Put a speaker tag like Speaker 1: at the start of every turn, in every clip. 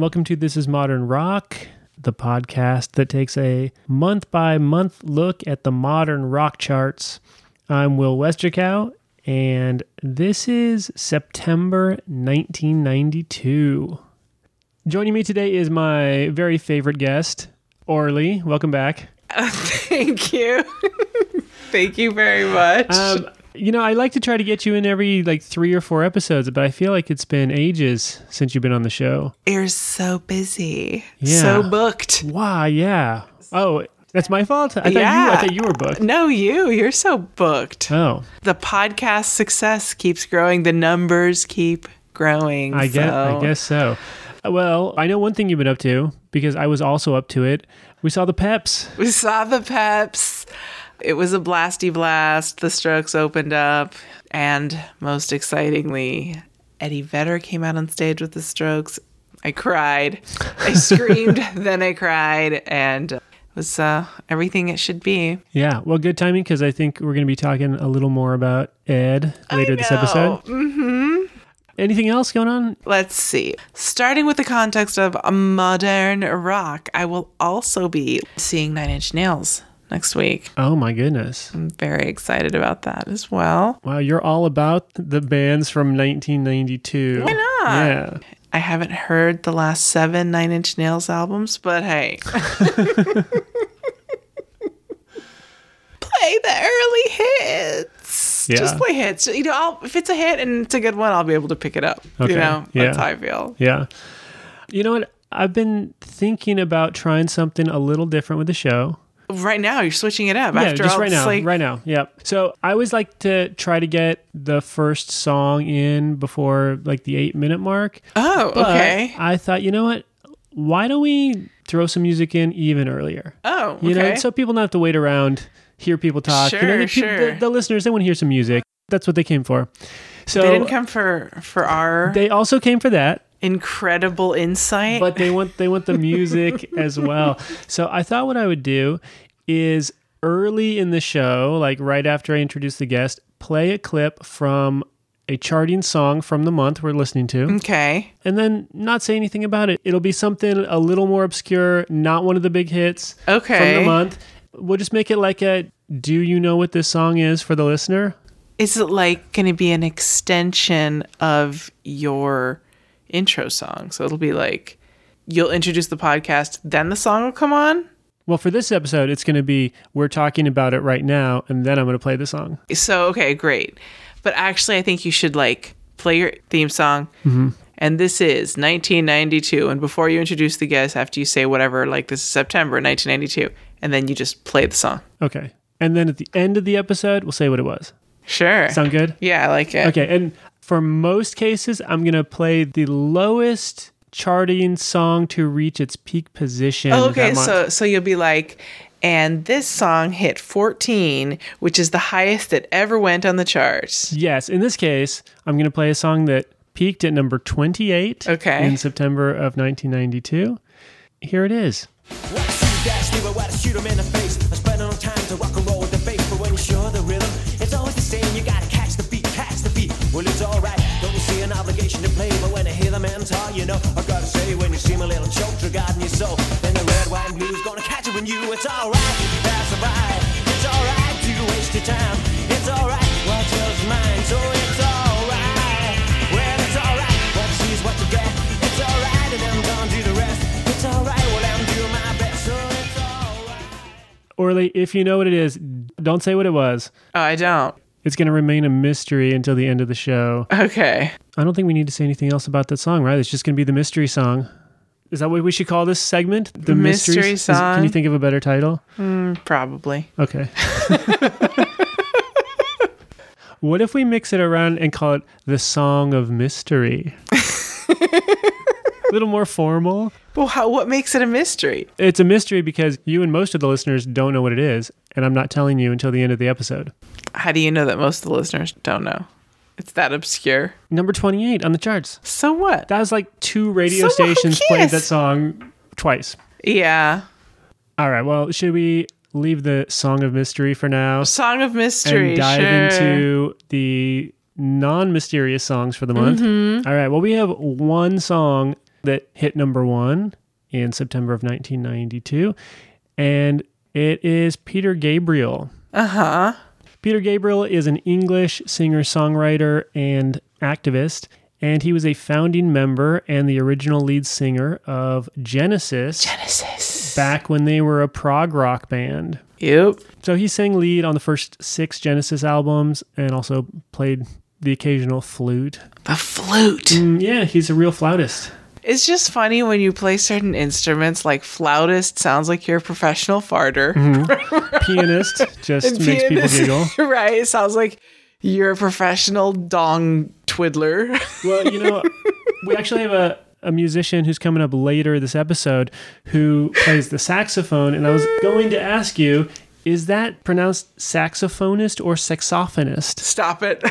Speaker 1: and welcome to This is Modern Rock, the podcast that takes a month by month look at the modern rock charts. I'm Will Westerkow, and this is September 1992. Joining me today is my very favorite guest, Orly. Welcome back.
Speaker 2: thank you. thank you very much.
Speaker 1: Um, you know, I like to try to get you in every like three or four episodes, but I feel like it's been ages since you've been on the show.
Speaker 2: You're so busy.
Speaker 1: Yeah.
Speaker 2: So booked.
Speaker 1: Wow, yeah. Oh, that's my fault. I thought you. I thought you were booked.
Speaker 2: No, you. You're so booked.
Speaker 1: Oh,
Speaker 2: The podcast success keeps growing. The numbers keep growing.
Speaker 1: I guess. I guess so. Uh, well, I know one thing you've been up to because I was also up to it. We saw the Peps.
Speaker 2: We saw the Peps. It was a blasty blast. The Strokes opened up. And most excitingly, Eddie Vedder came out on stage with the Strokes. I cried. I screamed, then I cried. And it was uh, everything it should be.
Speaker 1: Yeah. Well, good timing because I think we're going to be talking a little more about Ed later this episode.
Speaker 2: Mm-hmm.
Speaker 1: Anything else going on?
Speaker 2: Let's see. Starting with the context of a modern rock, I will also be seeing Nine Inch Nails next week.
Speaker 1: Oh my goodness!
Speaker 2: I'm very excited about that as well.
Speaker 1: Wow, you're all about the bands from 1992.
Speaker 2: Why not?
Speaker 1: Yeah.
Speaker 2: I haven't heard the last seven Nine Inch Nails albums, but hey. play the early hits.
Speaker 1: Yeah.
Speaker 2: Just play hits. You know, I'll, if it's a hit and it's a good one, I'll be able to pick it up.
Speaker 1: Okay.
Speaker 2: You know,
Speaker 1: Yeah.
Speaker 2: that's how I feel.
Speaker 1: Yeah. You know what? I've been thinking about trying something a little different with the show.
Speaker 2: Right now, you're switching it up.
Speaker 1: yeah,
Speaker 2: After
Speaker 1: just
Speaker 2: all,
Speaker 1: right now.
Speaker 2: like,
Speaker 1: right now. Yep. So I always like to try to get the first song in before like the eight minute mark.
Speaker 2: oh,
Speaker 1: But
Speaker 2: okay.
Speaker 1: I thought, you know what? Why don't we throw some music in even earlier?
Speaker 2: Oh, okay.
Speaker 1: You know, so people don't have to wait around, hear people talk. you know,
Speaker 2: Sure,
Speaker 1: the,
Speaker 2: sure.
Speaker 1: the, the listeners, they want to hear some music. That's what they came for. So
Speaker 2: they didn't come for for our
Speaker 1: they also came for that.
Speaker 2: Incredible insight.
Speaker 1: but they want they want the music as well. So I thought what I would do is early in the show, like right after I introduce the guest, play a clip from a charting song from the month we're listening to,
Speaker 2: okay.
Speaker 1: and then not say anything about it. It'll be something a little more obscure, not one of the big hits
Speaker 2: okay.
Speaker 1: from the month. We'll just make it like a do you know what this song is for the listener?
Speaker 2: Is it like going to be an extension of your intro song? So it'll be like you'll introduce the podcast, then the song will come on.
Speaker 1: Well, for this episode, it's going to be we're talking about it right now, and then I'm going to play the song.
Speaker 2: So okay, great. But actually, I think you should like play your theme song. Mm-hmm. And this is 1992. And before you introduce the guest, after you say whatever, like this is September 1992, and then you just play the song.
Speaker 1: Okay. And then at the end of the episode, we'll say what it was.
Speaker 2: Sure.
Speaker 1: Sound good?
Speaker 2: yeah, I like it.
Speaker 1: Okay. And for most cases, I'm going to play the lowest charting song to reach its peak position.
Speaker 2: Oh, okay, so so you'll be like, and this song hit 14, which is the highest that ever went on the charts.
Speaker 1: Yes. In this case, I'm going to play a song that peaked at number 28
Speaker 2: Okay.
Speaker 1: in September of 1992. Here it is.
Speaker 3: See an obligation to play? But when I hear the man talk, you know, I gotta say, when you seem a little choked regarding your soul, then the red, white, and blue's gonna catch it when you. It's alright, that's alright. It's alright to waste your time. It's alright, what's yours is mine, so it's alright. Well, it's alright, what you see is what you get. It's alright, and I'm gonna do the rest. It's alright, well, I'm doing my best, so it's alright.
Speaker 1: Orly, if you know what it is, don't say what it was.
Speaker 2: Oh, I don't.
Speaker 1: It's going to remain a mystery until the end of the show.
Speaker 2: Okay.
Speaker 1: I don't think we need to say anything else about that song, right? It's just going to be the mystery song. Is that what we should call this segment? The
Speaker 2: Mystery
Speaker 1: mysteries? Is- Can you think of a better title?
Speaker 2: Mm, probably.
Speaker 1: Okay. what if we mix it around and call it the Song of Mystery? a little more formal.
Speaker 2: Well, how, what makes it a mystery?
Speaker 1: It's a mystery because you and most of the listeners don't know what it is, and I'm not telling you until the end of the episode.
Speaker 2: How do you know that most of the listeners don't know? It's that obscure.
Speaker 1: Number 28 on the charts.
Speaker 2: So what?
Speaker 1: That was like two radio
Speaker 2: So
Speaker 1: stations played that song twice.
Speaker 2: yeah.
Speaker 1: All right. Well, should we leave the Song of Mystery for now
Speaker 2: Song of mystery.
Speaker 1: and dive
Speaker 2: sure.
Speaker 1: into the non-mysterious songs for the month?
Speaker 2: Mm-hmm.
Speaker 1: All right. Well, we have one song that hit number one in September of 1992. And it is Peter Gabriel.
Speaker 2: Uh huh.
Speaker 1: Peter Gabriel is an English singer songwriter and activist, and he was a founding member and the original lead singer of Genesis
Speaker 2: Genesis.
Speaker 1: back when they were a prog rock band.
Speaker 2: Yep.
Speaker 1: So he sang lead on the first six Genesis albums and also played the occasional flute.
Speaker 2: The flute.
Speaker 1: Mm, yeah, he's a real flautist.
Speaker 2: It's just funny when you play certain instruments, like flautist sounds like you're a professional farter. Mm-hmm.
Speaker 1: Pianist just
Speaker 2: And
Speaker 1: makes people giggle.
Speaker 2: right. It sounds like you're a professional dong twiddler.
Speaker 1: Well, you know, we actually have a, a musician who's coming up later this episode who plays the saxophone, and I was going to ask you, is that pronounced saxophonist or saxophonist?
Speaker 2: Stop it.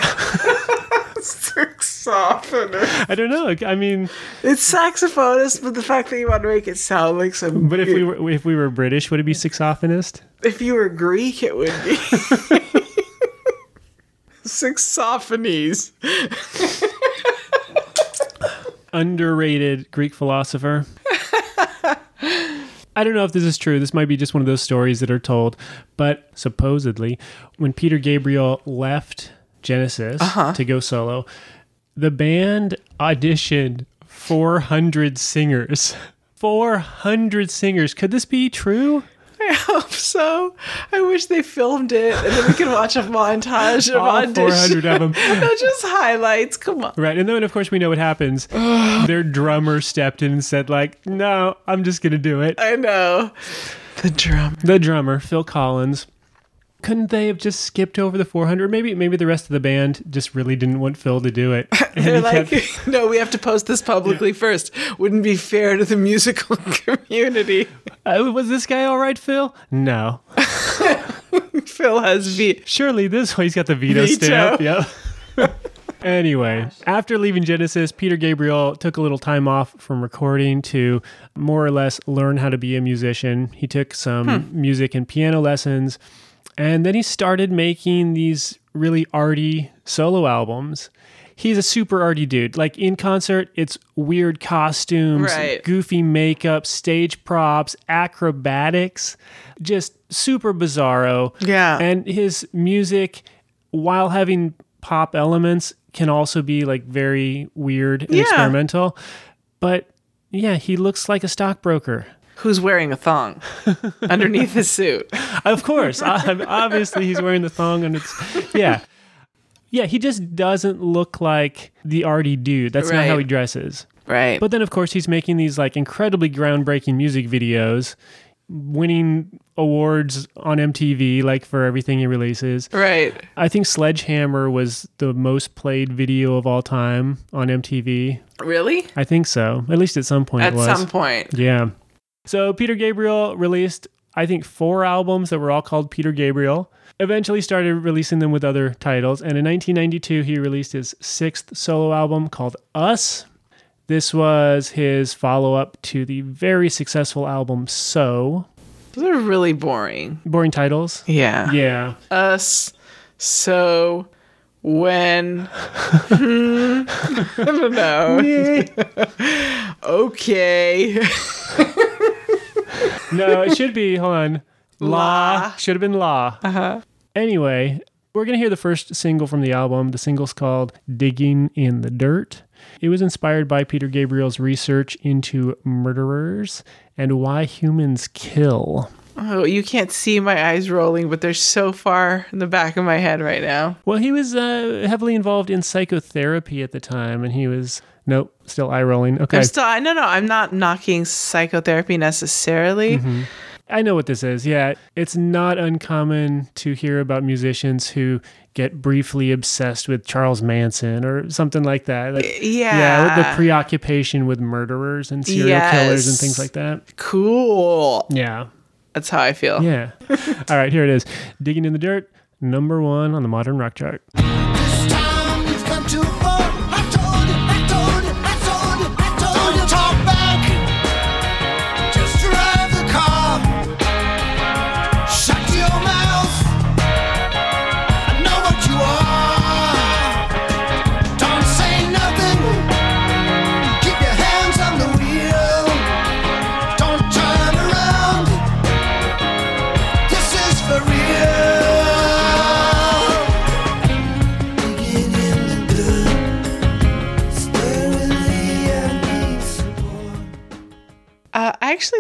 Speaker 2: Saxophonist.
Speaker 1: I don't know. I mean,
Speaker 2: It's saxophonist, but the fact that you want to make it sound like some.
Speaker 1: but if we were if we were British, would it be saxophonist?
Speaker 2: if you were Greek, it would be. Saxophonies.
Speaker 1: underrated Greek philosopher. I don't know if this is true. This might be just one of those stories that are told. But supposedly, when Peter Gabriel left Genesis uh-huh. to go solo, the band auditioned 400 singers. 400 singers. Could this be true?
Speaker 2: I hope so. I wish they filmed it and then we can watch a montage of
Speaker 1: All
Speaker 2: auditions.
Speaker 1: 400 of them.
Speaker 2: They're just highlights. Come on.
Speaker 1: Right. And then, of course, we know what happens. Their drummer stepped in and said, like, no, I'm just going to do it.
Speaker 2: I know. The drum.
Speaker 1: the drummer Phil Collins. Couldn't they have just skipped over the 400? Maybe maybe the rest of the band just really didn't want Phil to do it.
Speaker 2: They're like,
Speaker 1: kept-
Speaker 2: no, we have to post this publicly first. Wouldn't be fair to the musical community.
Speaker 1: "Uh, was this guy all right, Phil? No.
Speaker 2: Phil has V.
Speaker 1: Surely this way he's got the veto,
Speaker 2: Veto.
Speaker 1: stamp. Yep. anyway, after leaving Genesis, Peter Gabriel took a little time off from recording to more or less learn how to be a musician. He took some music and piano lessons, and then he started making these really arty solo albums. He's a super arty dude. Like in concert, it's weird costumes,
Speaker 2: Right.
Speaker 1: goofy makeup, stage props, acrobatics, just super bizarro.
Speaker 2: Yeah.
Speaker 1: And his music, while having pop elements, can also be like very weird and
Speaker 2: Yeah.
Speaker 1: experimental. But yeah, he looks like a stockbroker.
Speaker 2: Who's wearing a thong underneath his suit?
Speaker 1: Of course. Obviously, he's wearing the thong and it's, yeah. Yeah, he just doesn't look like the arty dude. That's not how he dresses.
Speaker 2: Right.
Speaker 1: But then, of course, he's making these like incredibly groundbreaking music videos, winning awards on MTV, like for everything he releases.
Speaker 2: right.
Speaker 1: I think Sledgehammer was the most played video of all time on MTV.
Speaker 2: Really?
Speaker 1: I think so. At least at some point
Speaker 2: At some point.
Speaker 1: Yeah. So Peter Gabriel released, I think, four albums that were all called Peter Gabriel. Eventually started releasing them with other titles. And in 1992, he released his sixth solo album called Us. This was his follow up to the very successful album So.
Speaker 2: Those are really boring.
Speaker 1: Boring titles.
Speaker 2: Yeah.
Speaker 1: Yeah.
Speaker 2: Us. So. When. Hmm, I don't know. okay.
Speaker 1: No, it should be, hold on. La.
Speaker 2: La.
Speaker 1: Should have been La. Uh-huh. Anyway, we're going to hear the first single from the album. The single's called Digging in the Dirt. It was inspired by Peter Gabriel's research into murderers and why humans kill.
Speaker 2: Oh, you can't see my eyes rolling, but they're so far in the back of my head right now.
Speaker 1: Well, he was uh, heavily involved in psychotherapy at the time, and he was, nope, still eye rolling. Okay.
Speaker 2: I'm still, I no, no, I'm not knocking psychotherapy necessarily.
Speaker 1: Mm-hmm. I know what this is. Yeah, it's not uncommon to hear about musicians who get briefly obsessed with Charles Manson or something like that. Like,
Speaker 2: Yeah.
Speaker 1: with the preoccupation with murderers and serial killers and things like that.
Speaker 2: Cool.
Speaker 1: Yeah,
Speaker 2: That's how I feel.
Speaker 1: yeah. All right, here it is. Digging in the dirt, number one on the modern rock chart.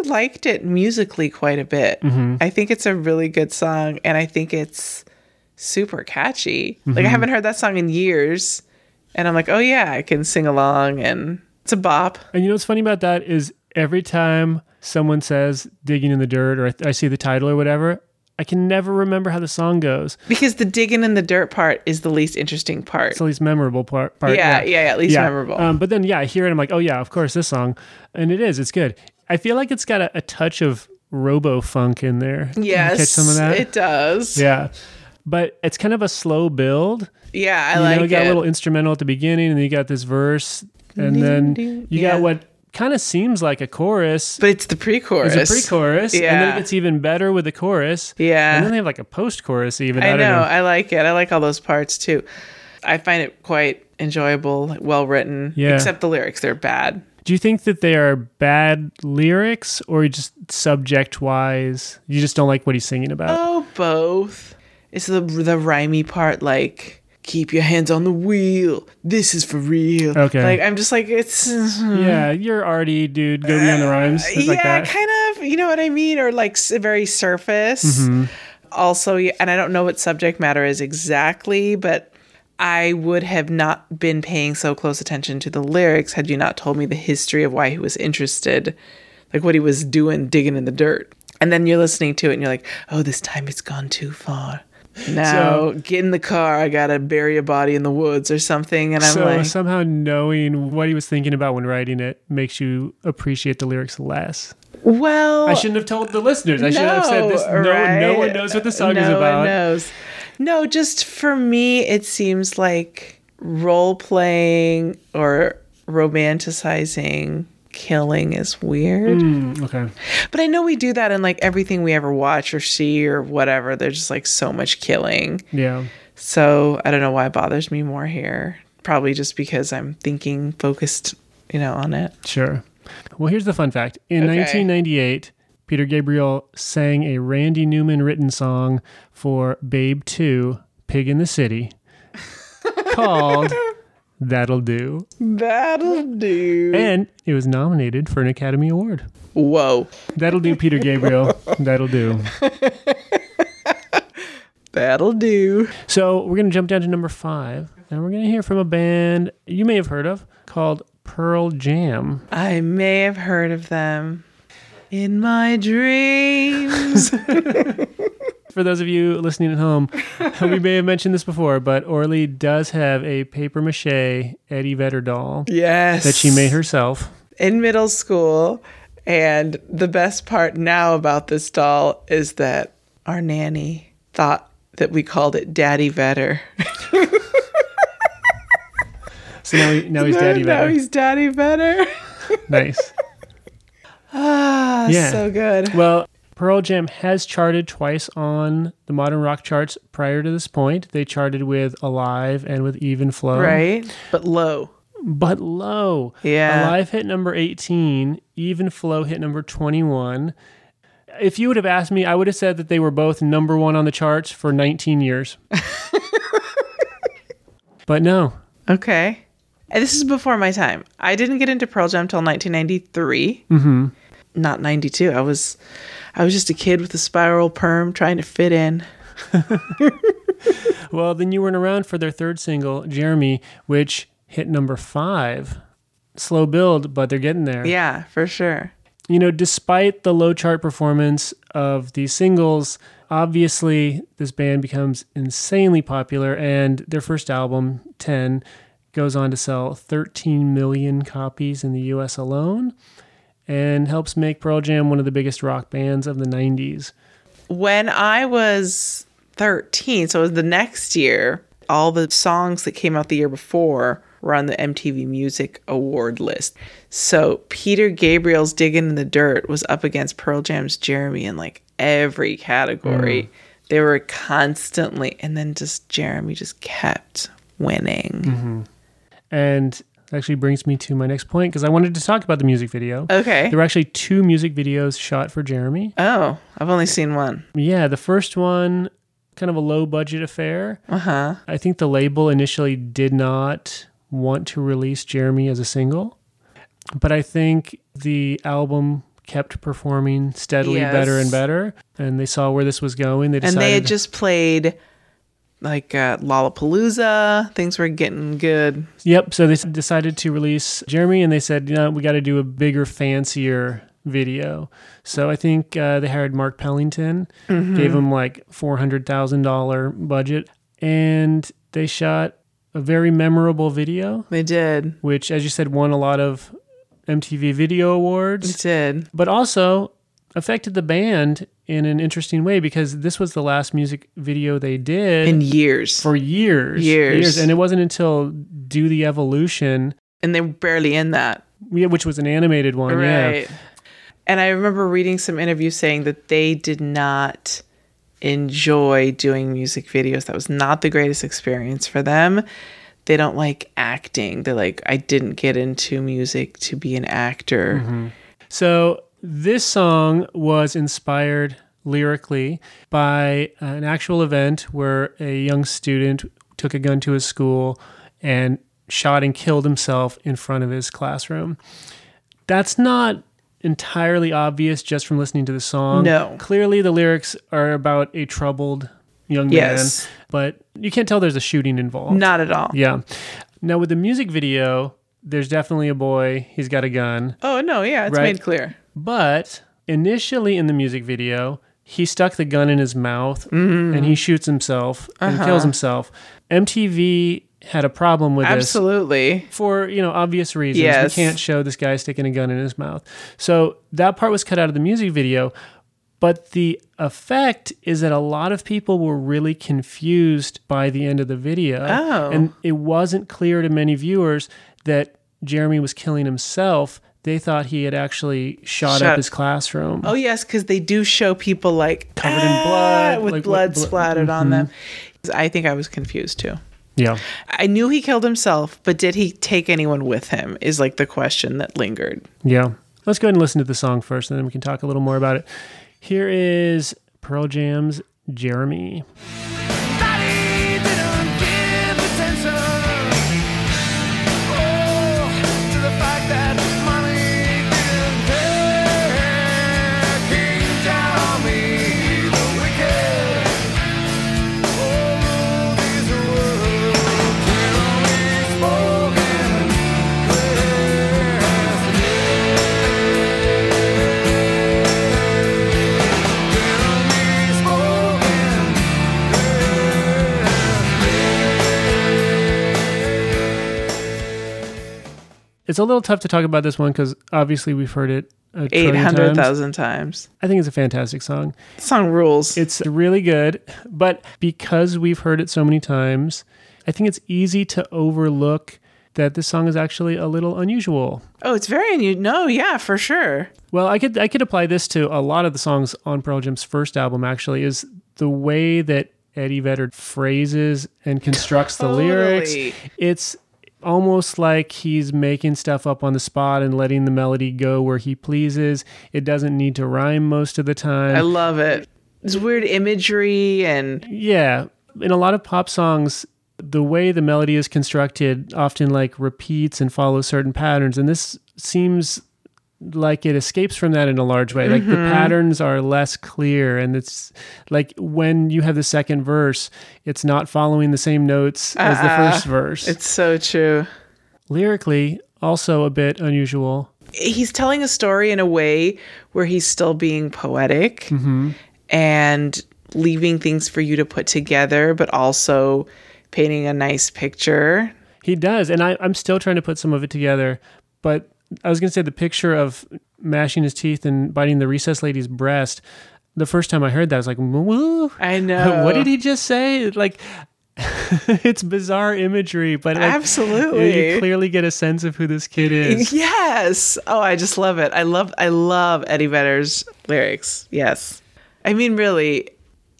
Speaker 2: Liked it musically quite a bit. I think it's a really good song and I think it's super catchy. Like I haven't heard that song in years and I'm like, "Oh yeah, I can sing along and it's a bop."
Speaker 1: And you know what's funny about that is every time someone says digging in the dirt or I, I see the title or whatever, I can never remember how the song goes.
Speaker 2: Because the digging in the dirt part is the least interesting part.
Speaker 1: It's the least memorable part. part
Speaker 2: yeah, yeah, yeah, at least memorable.
Speaker 1: Um, but then, yeah, I hear it. I'm like, oh, yeah, of course, this song. And it is. It's good. I feel like it's got a, a touch of robo funk in there.
Speaker 2: Yes,
Speaker 1: catch some of that?
Speaker 2: it does.
Speaker 1: yeah. But it's kind of a slow build.
Speaker 2: Yeah, I
Speaker 1: you
Speaker 2: like
Speaker 1: know, you got
Speaker 2: it.
Speaker 1: a little instrumental at the beginning, and then you got this verse, and
Speaker 2: Ding,
Speaker 1: then
Speaker 2: ding.
Speaker 1: you
Speaker 2: Yeah.
Speaker 1: got what kind of seems like a chorus.
Speaker 2: but it's the pre-chorus.
Speaker 1: It's a pre-chorus, yeah. and then it gets even better with the chorus.
Speaker 2: Yeah.
Speaker 1: and then they have like a post-chorus even. I,
Speaker 2: I know.
Speaker 1: know.
Speaker 2: I like it. I like all those parts too. I find it quite enjoyable, well written.
Speaker 1: Yeah.
Speaker 2: Except the lyrics, they're bad.
Speaker 1: Do you think that they are bad lyrics, or just subject-wise, you just don't like what he's singing about?
Speaker 2: Oh, both. It's the the rhymey part, like keep your hands on the wheel. This is for real.
Speaker 1: Okay.
Speaker 2: Like I'm just like it's.
Speaker 1: Yeah, you're arty, dude. Go beyond the rhymes. It's
Speaker 2: yeah,
Speaker 1: like that.
Speaker 2: kind of. You know what I mean, or like very surface.
Speaker 1: Mm-hmm.
Speaker 2: Also, and I don't know what subject matter is exactly, but I would have not been paying so close attention to the lyrics had you not told me the history of why he was interested, like what he was doing, digging in the dirt. And then you're listening to it, and you're like, "Oh, this time it's gone too far." Now get in the car. I gotta bury a body in the woods or something. And I'm
Speaker 1: so
Speaker 2: like,
Speaker 1: somehow knowing what he was thinking about when writing it makes you appreciate the lyrics less.
Speaker 2: well,
Speaker 1: I shouldn't have told the listeners. I should have said this. No, no one knows what the song
Speaker 2: no
Speaker 1: is about.
Speaker 2: One knows. No, just for me, it seems like role playing or romanticizing killing is weird.
Speaker 1: Mm, okay.
Speaker 2: But I know we do that in like everything we ever watch or see or whatever. There's just like so much killing.
Speaker 1: Yeah.
Speaker 2: So I don't know why it bothers me more here. Probably just because I'm thinking focused, you know, on it.
Speaker 1: Sure. Well, here's the fun fact. In
Speaker 2: Okay.
Speaker 1: 1998, Peter Gabriel sang a Randy Newman written song for Babe 2, Pig in the City, called That'll Do.
Speaker 2: That'll do.
Speaker 1: And it was nominated for an Academy Award.
Speaker 2: Whoa.
Speaker 1: That'll do, Peter Gabriel. That'll do.
Speaker 2: That'll do.
Speaker 1: So we're going to jump down to number five, and we're going to hear from a band you may have heard of called Pearl Jam.
Speaker 2: I may have heard of them in my dreams.
Speaker 1: For those of you listening at home, we may have mentioned this before, but Orly does have a paper mache Eddie Vedder doll
Speaker 2: yes.
Speaker 1: that she made herself.
Speaker 2: in middle school. And the best part now about this doll is that our nanny thought that we called it Daddy Vedder.
Speaker 1: So now, he, now he's Daddy
Speaker 2: now he's Daddy Vedder.
Speaker 1: nice.
Speaker 2: Ah,
Speaker 1: Yeah.
Speaker 2: so good.
Speaker 1: Well, Pearl Jam has charted twice on the modern rock charts prior to this point. They charted with Alive and with Even Flow.
Speaker 2: Right? But low.
Speaker 1: but low.
Speaker 2: Yeah.
Speaker 1: Alive hit number 18, Even Flow hit number 21. If you would have asked me, I would have said that they were both number one on the charts for 19 years. but no.
Speaker 2: Okay. And this is before my time. I didn't get into Pearl Jam until 1993. Mm-hmm. Not 92. I was, I was just a kid with a spiral perm trying to fit in.
Speaker 1: Well, then you weren't around for their third single, Jeremy, which hit number five. Slow build, but they're getting there.
Speaker 2: Yeah, for sure.
Speaker 1: you know, despite the low chart performance of these singles, obviously this band becomes insanely popular, and their first album, 10, goes on to sell 13 million copies in the US alone and helps make Pearl Jam one of the biggest rock bands of the 90s.
Speaker 2: when I was 13, so it was the next year, all the songs that came out the year before were on the MTV Music Award list. So Peter Gabriel's Digging in the Dirt was up against Pearl Jam's Jeremy in like every category. Mm. They were constantly, and then just Jeremy just kept winning. Mm-hmm.
Speaker 1: And actually brings me to my next point because I wanted to talk about the music video.
Speaker 2: Okay.
Speaker 1: There were actually two music videos shot for Jeremy.
Speaker 2: Oh, I've only seen one.
Speaker 1: Yeah, the first one, kind of a low budget affair.
Speaker 2: Uh huh.
Speaker 1: I think the label initially did not want to release Jeremy as a single, but I think the album kept performing steadily
Speaker 2: Yes.
Speaker 1: better and better. And they saw where this was going. They
Speaker 2: and they had just played like uh, Lollapalooza. Things were getting good.
Speaker 1: Yep. So they decided to release Jeremy, and they said, you know, we got to do a bigger, fancier video. So I think uh, they hired Mark Pellington,
Speaker 2: Mm-hmm.
Speaker 1: gave him like four hundred thousand dollar budget, and they shot a very memorable video,
Speaker 2: They did.
Speaker 1: which, as you said, won a lot of MTV Video Awards,
Speaker 2: did.
Speaker 1: but also affected the band in an interesting way because this was the last music video they did
Speaker 2: In years.
Speaker 1: for years,
Speaker 2: Years.
Speaker 1: and it wasn't until "Do the Evolution."
Speaker 2: and they were barely in that.
Speaker 1: Yeah, which was an animated one. Yeah.
Speaker 2: Right. And I remember reading some interviews saying that they did not enjoy doing music videos. That was not the greatest experience for them. They don't like acting. They're like, I didn't get into music to be an actor. Mm-hmm.
Speaker 1: So this song was inspired lyrically by uh, an actual event where a young student took a gun to his school and shot and killed himself in front of his classroom. That's not entirely obvious just from listening to the song.
Speaker 2: No.
Speaker 1: Clearly the lyrics are about a troubled young
Speaker 2: Yes.
Speaker 1: man, but you can't tell there's a shooting involved.
Speaker 2: Not at all.
Speaker 1: Yeah. Now with the music video, there's definitely a boy. He's got a gun.
Speaker 2: Oh, no. Yeah. It's
Speaker 1: Right.
Speaker 2: made clear.
Speaker 1: But initially in the music video, he stuck the gun in his mouth mm. and he shoots himself and uh-huh. kills himself. MTV had a problem with this
Speaker 2: Absolutely.
Speaker 1: for you know obvious reasons.
Speaker 2: Yes.
Speaker 1: We can't show this guy sticking a gun in his mouth. So that part was cut out of the music video. But the effect is that a lot of people were really confused by the end of the video.
Speaker 2: Oh.
Speaker 1: And it wasn't clear to many viewers that Jeremy was killing himself. They thought he had actually shot,
Speaker 2: Shot-
Speaker 1: up his classroom.
Speaker 2: Oh, yes. Because they do show people like
Speaker 1: Covered in
Speaker 2: "Ah,"
Speaker 1: blood,
Speaker 2: with
Speaker 1: like,
Speaker 2: blood
Speaker 1: what-
Speaker 2: splattered on them. I think I was confused too.
Speaker 1: Yeah.
Speaker 2: I knew he killed himself, but did he take anyone with him? Is like the question that lingered.
Speaker 1: Yeah. Let's go ahead and listen to the song first, and then we can talk a little more about it. Here is Pearl Jam's Jeremy. It's a little tough to talk about this one because obviously we've heard it a
Speaker 2: Eight hundred
Speaker 1: times.
Speaker 2: thousand times.
Speaker 1: I think it's a fantastic song.
Speaker 2: The song rules.
Speaker 1: It's really good, but because we've heard it so many times, I think it's easy to overlook that this song is actually a little unusual.
Speaker 2: oh, it's very unusual. No, yeah, for sure.
Speaker 1: Well, I could I could apply this to a lot of the songs on Pearl Jam's first album. Actually, is the way that Eddie Vedder phrases and constructs the lyrics. It's almost like he's making stuff up on the spot and letting the melody go where he pleases. It doesn't need to rhyme most of the time.
Speaker 2: I love it. It's weird imagery and
Speaker 1: Yeah, in a lot of pop songs, the way the melody is constructed often like repeats and follows certain patterns, and this seems like it escapes from that in a large way. Like the
Speaker 2: Mm-hmm.
Speaker 1: patterns are less clear, and it's like when you have the second verse, it's not following the same notes as the first verse.
Speaker 2: it's so true.
Speaker 1: Lyrically, also a bit unusual.
Speaker 2: He's telling a story in a way where he's still being poetic
Speaker 1: Mm-hmm.
Speaker 2: and leaving things for you to put together, but also painting a nice picture.
Speaker 1: He does, and I, I'm still trying to put some of it together. But I was going to say the picture of mashing his teeth and biting the recess lady's breast. The first time I heard that, I was like, "Woo!"
Speaker 2: I know.
Speaker 1: what did he just say? Like, it's bizarre imagery, but like,
Speaker 2: Absolutely.
Speaker 1: you clearly get a sense of who this kid is.
Speaker 2: Yes. Oh, I just love it. I love I love Eddie Vedder's lyrics. Yes. I mean, really,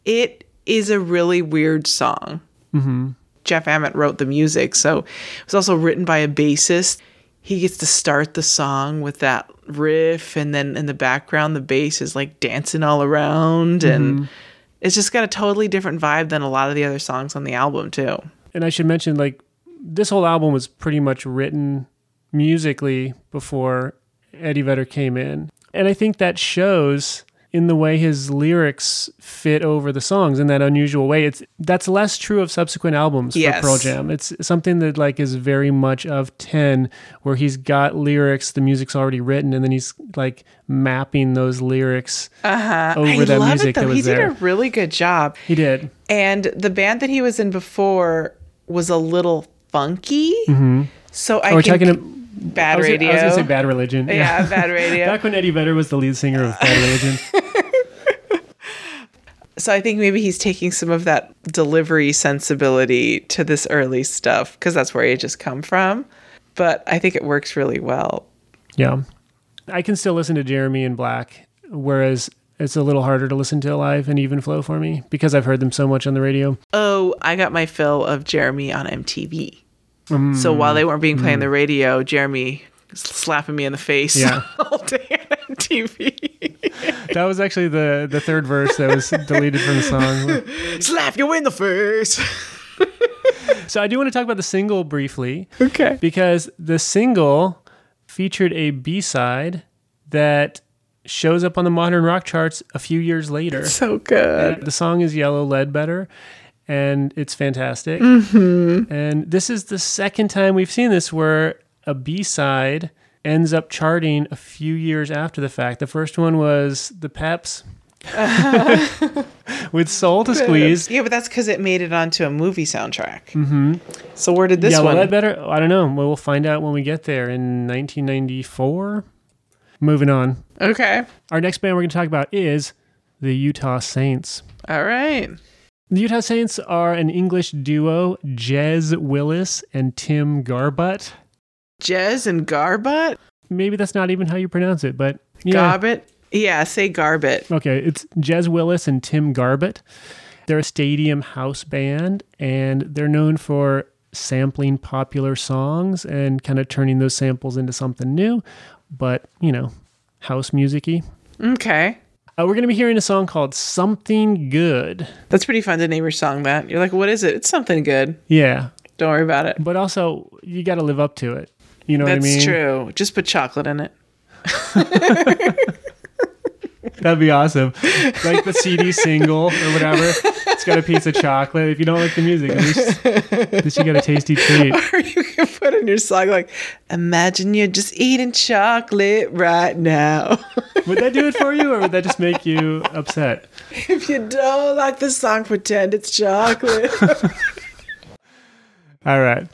Speaker 2: it is a really weird song. Mm-hmm. Jeff Ament wrote the music, so it was also written by a bassist. He gets to start the song with that riff, and then in the background, the bass is like dancing all around, and mm-hmm. it's just got a totally different vibe than a lot of the other songs on the album, too.
Speaker 1: And I should mention, like, this whole album was pretty much written musically before Eddie Vedder came in. And I think that shows in the way his lyrics fit over the songs in that unusual way. It's that's less true of subsequent albums
Speaker 2: Yes.
Speaker 1: for Pearl Jam. It's something that like is very much of 10 where he's got lyrics, the music's already written and then he's like mapping those lyrics
Speaker 2: Uh-huh.
Speaker 1: over
Speaker 2: I
Speaker 1: that
Speaker 2: love
Speaker 1: music
Speaker 2: it
Speaker 1: that was
Speaker 2: he did a really good job.
Speaker 1: He did.
Speaker 2: And the band that he was in before was a little funky. So I
Speaker 1: Oh, we're
Speaker 2: can
Speaker 1: talking
Speaker 2: bad
Speaker 1: I was,
Speaker 2: radio.
Speaker 1: I was gonna say Bad Religion.
Speaker 2: Yeah, Bad Radio.
Speaker 1: Back when Eddie Vedder was the lead singer of Bad Religion.
Speaker 2: So I think maybe he's taking some of that delivery sensibility to this early stuff because that's where he just come from. But I think it works really well.
Speaker 1: Yeah. I can still listen to Jeremy in Black, whereas it's a little harder to listen to live and even flow for me because I've heard them so much on the radio.
Speaker 2: Oh, I got my fill of Jeremy on MTV. So while they weren't being played on the mm. radio, Jeremy slapping me in the face
Speaker 1: Yeah.
Speaker 2: all day on MTV.
Speaker 1: That was actually the the third verse that was deleted from the song.
Speaker 2: Slap you in the face.
Speaker 1: So I do want to talk about the single briefly
Speaker 2: Okay.
Speaker 1: because the single featured a B-side that shows up on the modern rock charts a few years later.
Speaker 2: So good.
Speaker 1: The song is Yellow Ledbetter, and it's fantastic. And this is the second time we've seen this where a B side ends up charting a few years after the fact. The first one was the Peps with Soul to Squeeze.
Speaker 2: Yeah, but that's because it made it onto a movie soundtrack. Mm-hmm. So where did this
Speaker 1: Yellow
Speaker 2: one?
Speaker 1: better? I don't know. Well, we'll find out when we get there in 1994. Moving on.
Speaker 2: Okay.
Speaker 1: Our next band we're going to talk about is the Utah Saints.
Speaker 2: All right.
Speaker 1: The Utah Saints are an English duo, Jez Willis and Tim Garbutt.
Speaker 2: Jez and Garbutt?
Speaker 1: Maybe that's not even how you pronounce it, but yeah.
Speaker 2: Garbett? Yeah, say Garbutt.
Speaker 1: Okay, it's Jez Willis and Tim Garbutt. They're a stadium house band, and they're known for sampling popular songs and kind of turning those samples into something new, but, you know, house music-y.
Speaker 2: Okay.
Speaker 1: Uh, we're going to be hearing a song called Something Good.
Speaker 2: That's pretty fun to name your song that. You're like, what is it? It's something good.
Speaker 1: Yeah,
Speaker 2: Don't worry about it.
Speaker 1: but also you got to live up to it. You know
Speaker 2: That's
Speaker 1: what I mean?
Speaker 2: That's true. Just put chocolate in it.
Speaker 1: That'd be awesome. Like the CD single or whatever. It's got a piece of chocolate. If you don't like the music, at least, at least you got a tasty treat.
Speaker 2: Or you can put in your song like, imagine you're just eating chocolate right now.
Speaker 1: Would that do it for you, or would that just make you upset?
Speaker 2: if you don't like the song, pretend it's chocolate.
Speaker 1: All right.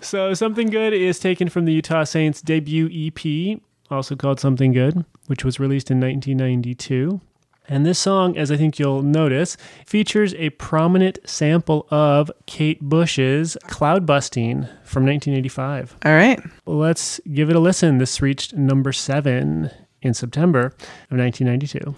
Speaker 1: So, Something Good is taken from the Utah Saints debut EP, also called Something Good, which was released in 1992. And this song, as I think you'll notice, features a prominent sample of Kate Bush's Cloud Busting from 1985.
Speaker 2: All right.
Speaker 1: Let's give it a listen. This reached number seven in September of 1992.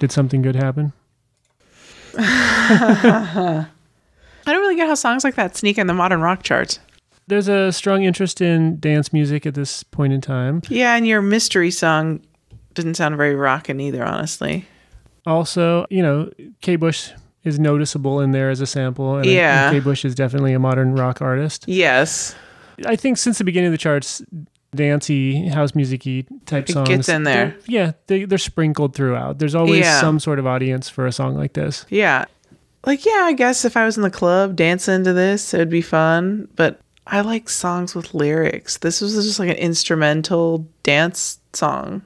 Speaker 1: Did something good happen?
Speaker 2: I don't really get how songs like that sneak in the modern rock charts.
Speaker 1: There's a strong interest in dance music at this point in time.
Speaker 2: Yeah, and your mystery song didn't sound very rockin' either, honestly.
Speaker 1: Also, you know, Kate Bush is noticeable in there as a sample. And
Speaker 2: Yeah.
Speaker 1: Kate Bush is definitely a modern rock artist.
Speaker 2: Yes.
Speaker 1: I think since the beginning of the charts, dancey, house musicy type
Speaker 2: It
Speaker 1: songs.
Speaker 2: gets in there.
Speaker 1: they're- Yeah, they, they're sprinkled throughout. There's always
Speaker 2: Yeah.
Speaker 1: some sort of audience for a song like this.
Speaker 2: Yeah. Like, yeah, I guess if I was in the club dancing to this, it would be fun. But I like songs with lyrics. This was just like an instrumental dance song.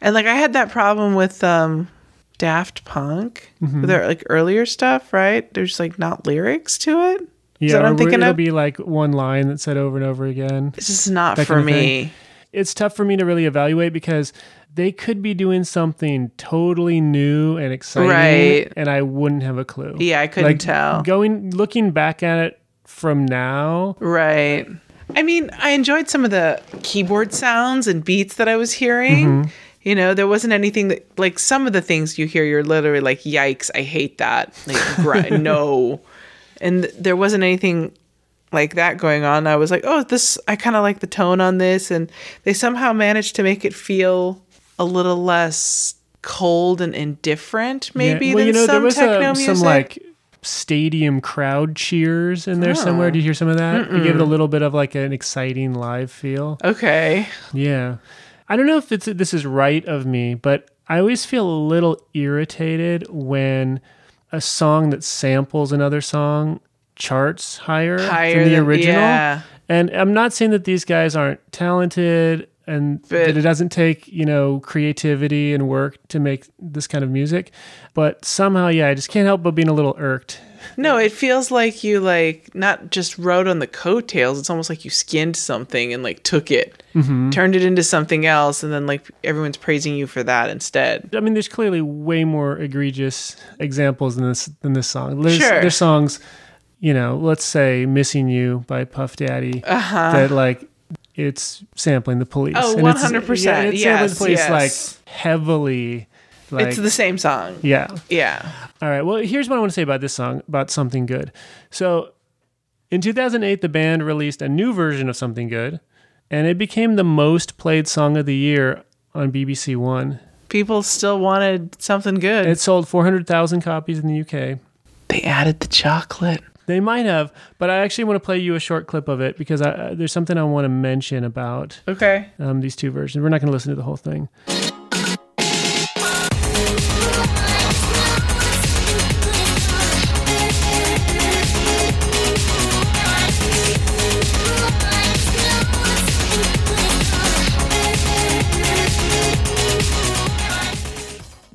Speaker 2: And like I had that problem with um Daft Punk with their like earlier stuff, right? There's like not lyrics to it. Is
Speaker 1: Yeah,
Speaker 2: I'm thinking
Speaker 1: it'll
Speaker 2: of?
Speaker 1: be like one line that's said over and over again.
Speaker 2: It's just not for me.
Speaker 1: It's tough for me to really evaluate because they could be doing something totally new and exciting,
Speaker 2: Right.
Speaker 1: and I wouldn't have a clue.
Speaker 2: Yeah, I couldn't tell.
Speaker 1: Going looking back at it from now.
Speaker 2: Right. I mean, I enjoyed some of the keyboard sounds and beats that I was hearing. Mm-hmm. You know, there wasn't anything that, like, some of the things you hear, you're literally like, yikes, I hate that. Like, gr- no. And there wasn't anything like that going on. I was like, oh, this, I kind of like the tone on this. And they somehow managed to make it feel a little less cold and indifferent, maybe,
Speaker 1: Yeah. Well,
Speaker 2: than
Speaker 1: you know,
Speaker 2: some
Speaker 1: there was
Speaker 2: techno
Speaker 1: uh,
Speaker 2: music.
Speaker 1: some like stadium crowd cheers in there somewhere.
Speaker 2: Oh.
Speaker 1: Did you hear some of that? It gave it a little bit of like an exciting live feel.
Speaker 2: okay.
Speaker 1: Yeah. I don't know if it's this is right of me, but I always feel a little irritated when a song that samples another song charts higher,
Speaker 2: Higher
Speaker 1: than the
Speaker 2: than-
Speaker 1: original.
Speaker 2: yeah.
Speaker 1: And I'm not saying that these guys aren't talented and
Speaker 2: But-
Speaker 1: that it doesn't take, you know, creativity and work to make this kind of music, but somehow yeah, I just can't help but being a little irked.
Speaker 2: No, it feels like you like not just rode on the coattails. It's almost like you skinned something and like took it,
Speaker 1: Mm-hmm.
Speaker 2: turned it into something else, and then like everyone's praising you for that instead.
Speaker 1: I mean, there's clearly way more egregious examples than this than this song. There's,
Speaker 2: Sure.
Speaker 1: there's songs, you know, let's say "Missing You" by Puff Daddy,
Speaker 2: Uh-huh.
Speaker 1: that like it's sampling the police.
Speaker 2: Oh,
Speaker 1: And it's-
Speaker 2: 100%.
Speaker 1: Yeah, it's sampling
Speaker 2: Yes,
Speaker 1: the police
Speaker 2: yes.
Speaker 1: like heavily. Like,
Speaker 2: it's the same song.
Speaker 1: yeah.
Speaker 2: Yeah.
Speaker 1: All right. Well, here's what I want to say about this song, about Something Good. So, in 2008, the band released a new version of Something Good, and it became the most played song of the year on BBC One.
Speaker 2: People still wanted something good.
Speaker 1: It sold 400,000 copies in the UK.
Speaker 2: they added the chocolate.
Speaker 1: They might have, but I actually want to play you a short clip of it because I, uh, there's something I want to mention about
Speaker 2: Okay.
Speaker 1: um, these two versions. We're not going to listen to the whole thing.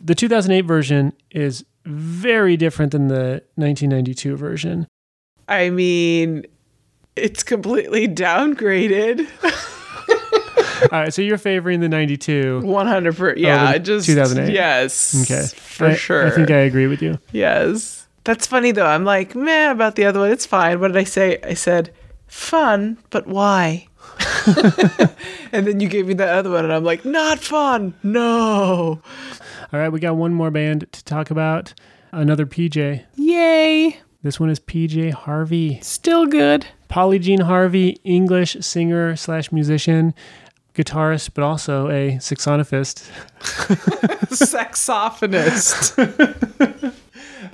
Speaker 1: The 2008 version is very different than the 1992 version.
Speaker 2: I mean, it's completely downgraded.
Speaker 1: All right, so you're favoring the 92.
Speaker 2: 100 per oh, yeah,
Speaker 1: the
Speaker 2: I just
Speaker 1: 2008.
Speaker 2: Yes.
Speaker 1: Okay.
Speaker 2: For
Speaker 1: I-
Speaker 2: sure.
Speaker 1: I think I agree with you.
Speaker 2: Yes. That's funny though. I'm like, meh about the other one. It's fine. What did I say? I said, fun, but why? and then you gave me the other one, and I'm like, not fun. No.
Speaker 1: All right, we got one more band to talk about. Another PJ.
Speaker 2: Yay.
Speaker 1: This one is PJ Harvey.
Speaker 2: Still good.
Speaker 1: Polly Jean Harvey, English singer slash musician, guitarist, but also a saxophonist.
Speaker 2: Saxophonist.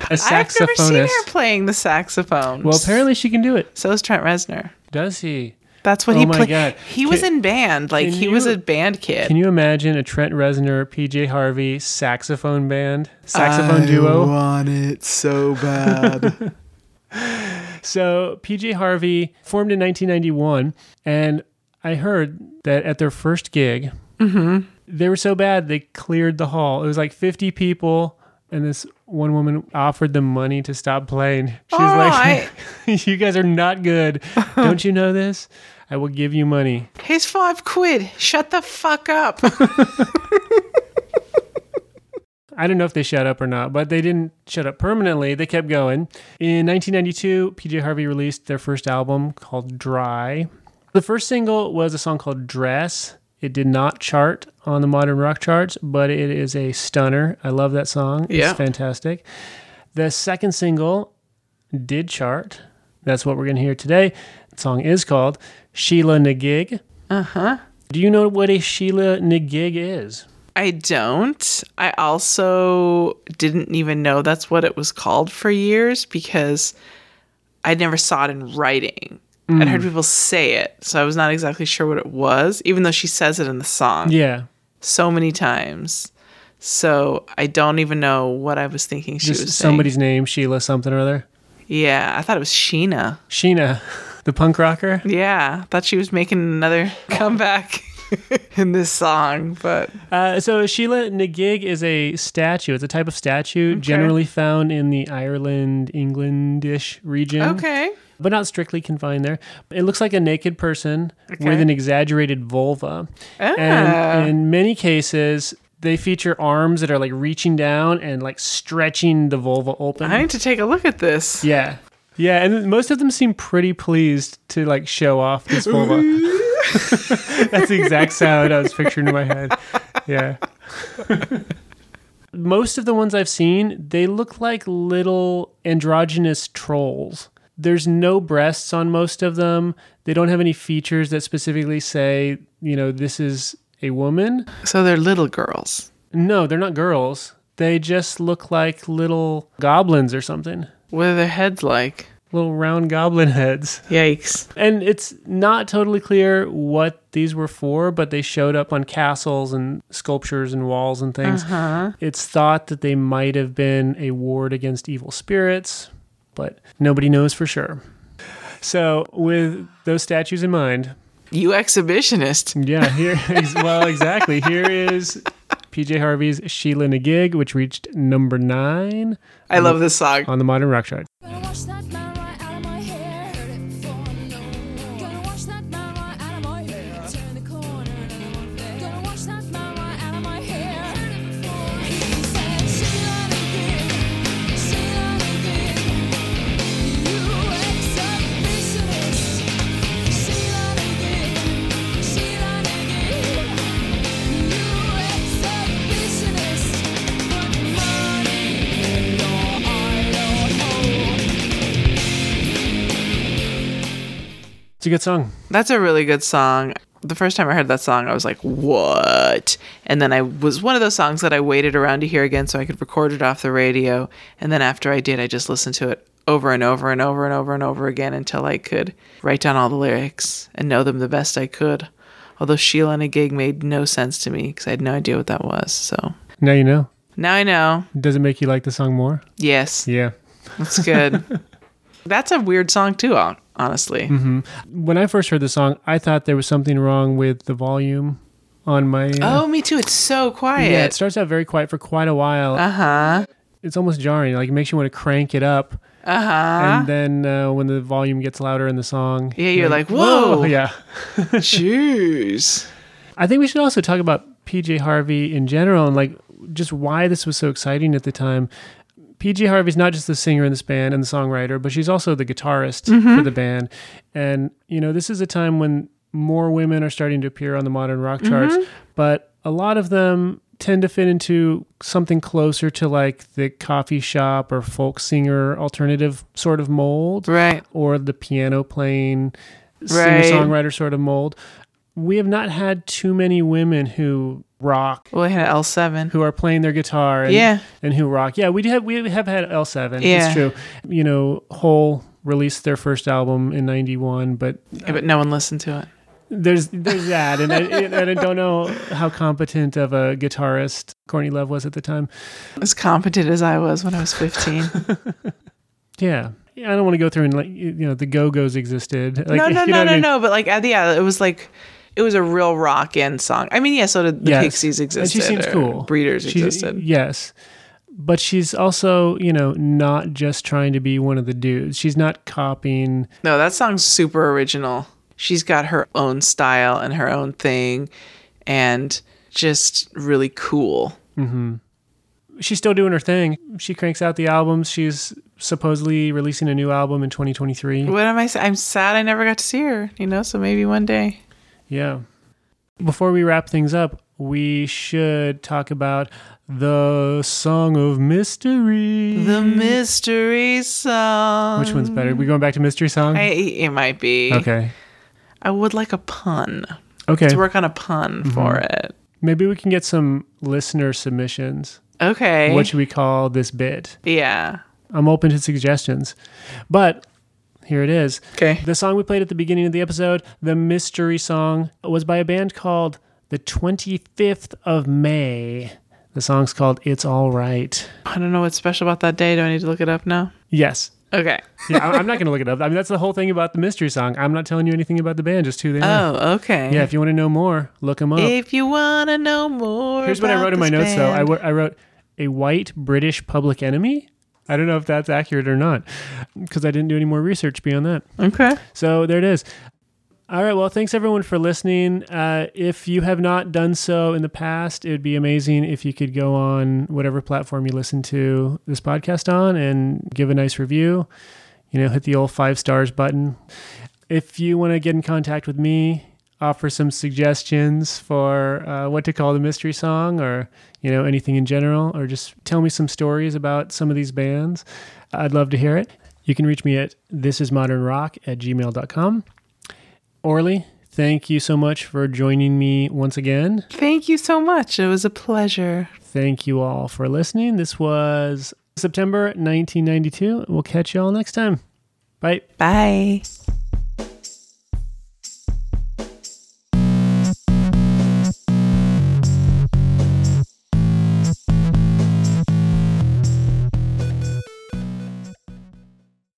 Speaker 2: I've never seen her playing the saxophone.
Speaker 1: Well, apparently she can do it.
Speaker 2: so is Trent Reznor.
Speaker 1: Does he?
Speaker 2: That's what
Speaker 1: Oh
Speaker 2: he played.
Speaker 1: God.
Speaker 2: He was in band. Like
Speaker 1: can
Speaker 2: he was a band kid.
Speaker 1: Can you imagine a Trent Reznor, PJ Harvey saxophone band, saxophone duo?
Speaker 4: I want it so bad.
Speaker 1: So PJ Harvey formed in 1991, and I heard that at their first gig, mm-hmm. they were so bad they cleared the hall. It was like 50 people, and this one woman offered them money to stop playing. She's
Speaker 2: All
Speaker 1: like, "You guys are not good. Don't you know this? I will give you money."
Speaker 2: Here's five quid. Shut the fuck up.
Speaker 1: I don't know if they shut up or not, but they didn't shut up permanently. They kept going. In 1992, PJ Harvey released their first album called Dry. The first single was a song called Dress. It did not chart on the modern rock charts, but it is a stunner. I love that song.
Speaker 2: Yeah.
Speaker 1: It's fantastic. The second single did chart. That's what we're going to hear today. The song is called Sheela-na-gig. Uh huh. Do you know what a Sheela-na-gig is?
Speaker 2: I don't. I also didn't even know that's what it was called for years because I never saw it in writing. I'd heard people say it, so I was not exactly sure what it was, even though she says it in the song
Speaker 1: Yeah.
Speaker 2: so many times. So I don't even know what I was thinking she
Speaker 1: Just
Speaker 2: was saying.
Speaker 1: somebody's name, Sheila something or other.
Speaker 2: Yeah, I thought it was Sheena.
Speaker 1: Sheena, the punk rocker.
Speaker 2: Yeah, I thought she was making another comeback in this song, but
Speaker 1: Uh, so Sheela-na-gig is a statue. It's a type of statue generally found in the Ireland, Englandish region.
Speaker 2: okay.
Speaker 1: But not strictly confined there. It looks like a naked person with an exaggerated vulva.
Speaker 2: Ah.
Speaker 1: And in many cases, they feature arms that are like reaching down and like stretching the vulva open.
Speaker 2: I need to take a look at this.
Speaker 1: yeah. Yeah, and most of them seem pretty pleased to like show off this vulva. That's the exact sound I was picturing in my head. Yeah. most of the ones I've seen, they look like little androgynous trolls. There's no breasts on most of them. They don't have any features that specifically say, you know, this is a woman.
Speaker 2: So they're little girls.
Speaker 1: No, they're not girls. They just look like little goblins or something.
Speaker 2: What are their heads like?
Speaker 1: Little round goblin heads.
Speaker 2: Yikes.
Speaker 1: And it's not totally clear what these were for, but they showed up on castles and sculptures and walls and things. Uh-huh. It's thought that they might have been a ward against evil spirits, but nobody knows for sure. So, with those statues in mind,
Speaker 2: You exhibitionist.
Speaker 1: yeah, here, well, exactly. Here is PJ Harvey's Sheela-na-gig, which reached number nine
Speaker 2: I love this song.
Speaker 1: on the Modern Rock Chart. It's a good song.
Speaker 2: That's a really good song. The first time I heard that song, I was like, what? And then I was one of those songs that I waited around to hear again so I could record it off the radio. And then after I did, I just listened to it over and over and over and over and over again until I could write down all the lyrics and know them the best I could. Although Sheela-na-gig made no sense to me because I had no idea what that was. So
Speaker 1: Now you know.
Speaker 2: now I know.
Speaker 1: Does it make you like the song more?
Speaker 2: Yes,
Speaker 1: Yeah.
Speaker 2: that's good. that's a weird song too, hon- honestly.
Speaker 1: When I first heard the song, I thought there was something wrong with the volume on my. uh,
Speaker 2: Oh, me too. It's so quiet.
Speaker 1: yeah. It starts out very quiet for quite a while.
Speaker 2: uh huh.
Speaker 1: It's almost jarring. Like it makes you want to crank it up.
Speaker 2: Uh huh.
Speaker 1: And then uh, when the volume gets louder in the song,
Speaker 2: Yeah, you're like, whoa.
Speaker 1: Yeah.
Speaker 2: Jeez.
Speaker 1: I think we should also talk about PJ Harvey in general and like just why this was so exciting at the time. PJ Harvey's not just the singer in this band and the songwriter, but she's also the guitarist for mm-hmm. the band. And, you know, this is a time when more women are starting to appear on the modern rock charts, mm-hmm. but a lot of them tend to fit into something closer to like the coffee shop or folk singer alternative sort of mold
Speaker 2: Right.
Speaker 1: or the piano playing singer songwriter sort of mold. We have not had too many women who rock,
Speaker 2: Well, I had L seven.
Speaker 1: who are playing their guitar, and,
Speaker 2: Yeah.
Speaker 1: and who rock. Yeah, we have we have had L seven.
Speaker 2: Yeah.
Speaker 1: It's true. You know, Hole released their first album in '91, but
Speaker 2: Yeah, but no one listened to it.
Speaker 1: there's there's that, and I, and I don't know how competent of a guitarist Courtney Love was at the time.
Speaker 2: As competent as I was when I was fifteen.
Speaker 1: Yeah. Yeah, I don't want to go through and like you know the Go Go's existed. Like,
Speaker 2: no, no,
Speaker 1: you know
Speaker 2: no,
Speaker 1: what I
Speaker 2: no,
Speaker 1: mean?
Speaker 2: no. But like, yeah, it was like, it was a real rock and song. I mean, yeah. So did the
Speaker 1: Yes.
Speaker 2: Pixies
Speaker 1: And she seems cool.
Speaker 2: Breeders
Speaker 1: She's-
Speaker 2: existed.
Speaker 1: Yes. But she's also, you know, not just trying to be one of the dudes. She's not copying.
Speaker 2: No, that song's super original. She's got her own style and her own thing, and just really cool. Mm-hmm.
Speaker 1: She's still doing her thing. She cranks out the albums. She's supposedly releasing a new album in 2023.
Speaker 2: What am I? I'm sad I never got to see her. You know, so maybe one day.
Speaker 1: Yeah. Before we wrap things up, we should talk about the Song of Mystery.
Speaker 2: The mystery song.
Speaker 1: Which one's better? we going back to Mystery Song?
Speaker 2: I, it might be.
Speaker 1: okay.
Speaker 2: I would like a pun.
Speaker 1: Okay.
Speaker 2: To work on a pun
Speaker 1: Mm-hmm.
Speaker 2: for it.
Speaker 1: Maybe we can get some listener submissions.
Speaker 2: Okay.
Speaker 1: What should we call this bit?
Speaker 2: yeah.
Speaker 1: I'm open to suggestions. But here it is.
Speaker 2: Okay.
Speaker 1: The song we played at the beginning of the episode, the mystery song, was by a band called The 25th of May. The song's called It's All Right.
Speaker 2: I don't know what's special about that day. Do I need to look it up now?
Speaker 1: Yes.
Speaker 2: Okay.
Speaker 1: Yeah, I- I'm not going to look it up. I mean, that's the whole thing about the mystery song. I'm not telling you anything about the band, just who they are.
Speaker 2: Oh, okay.
Speaker 1: Yeah, if you want to know more, look them up.
Speaker 2: If you want to know more.
Speaker 1: Here's what I
Speaker 2: about
Speaker 1: wrote in my
Speaker 2: this
Speaker 1: notes, though. I
Speaker 2: band.
Speaker 1: wo- I wrote a white British public enemy. I don't know if that's accurate or not because I didn't do any more research beyond that.
Speaker 2: Okay.
Speaker 1: So there it is. All right. Well, thanks everyone for listening. Uh, if you have not done so in the past, it would be amazing if you could go on whatever platform you listen to this podcast on and give a nice review. you know, hit the old five stars button. If you want to get in contact with me, offer some suggestions for uh, what to call the mystery song or, you know, anything in general, or just tell me some stories about some of these bands, I'd love to hear it. You can reach me at thisismodernrock at gmail.com. Orly, thank you so much for joining me once again.
Speaker 2: Thank you so much. It was a pleasure.
Speaker 1: Thank you all for listening. This was September 1992. We'll catch you all next time. Bye.
Speaker 2: Bye.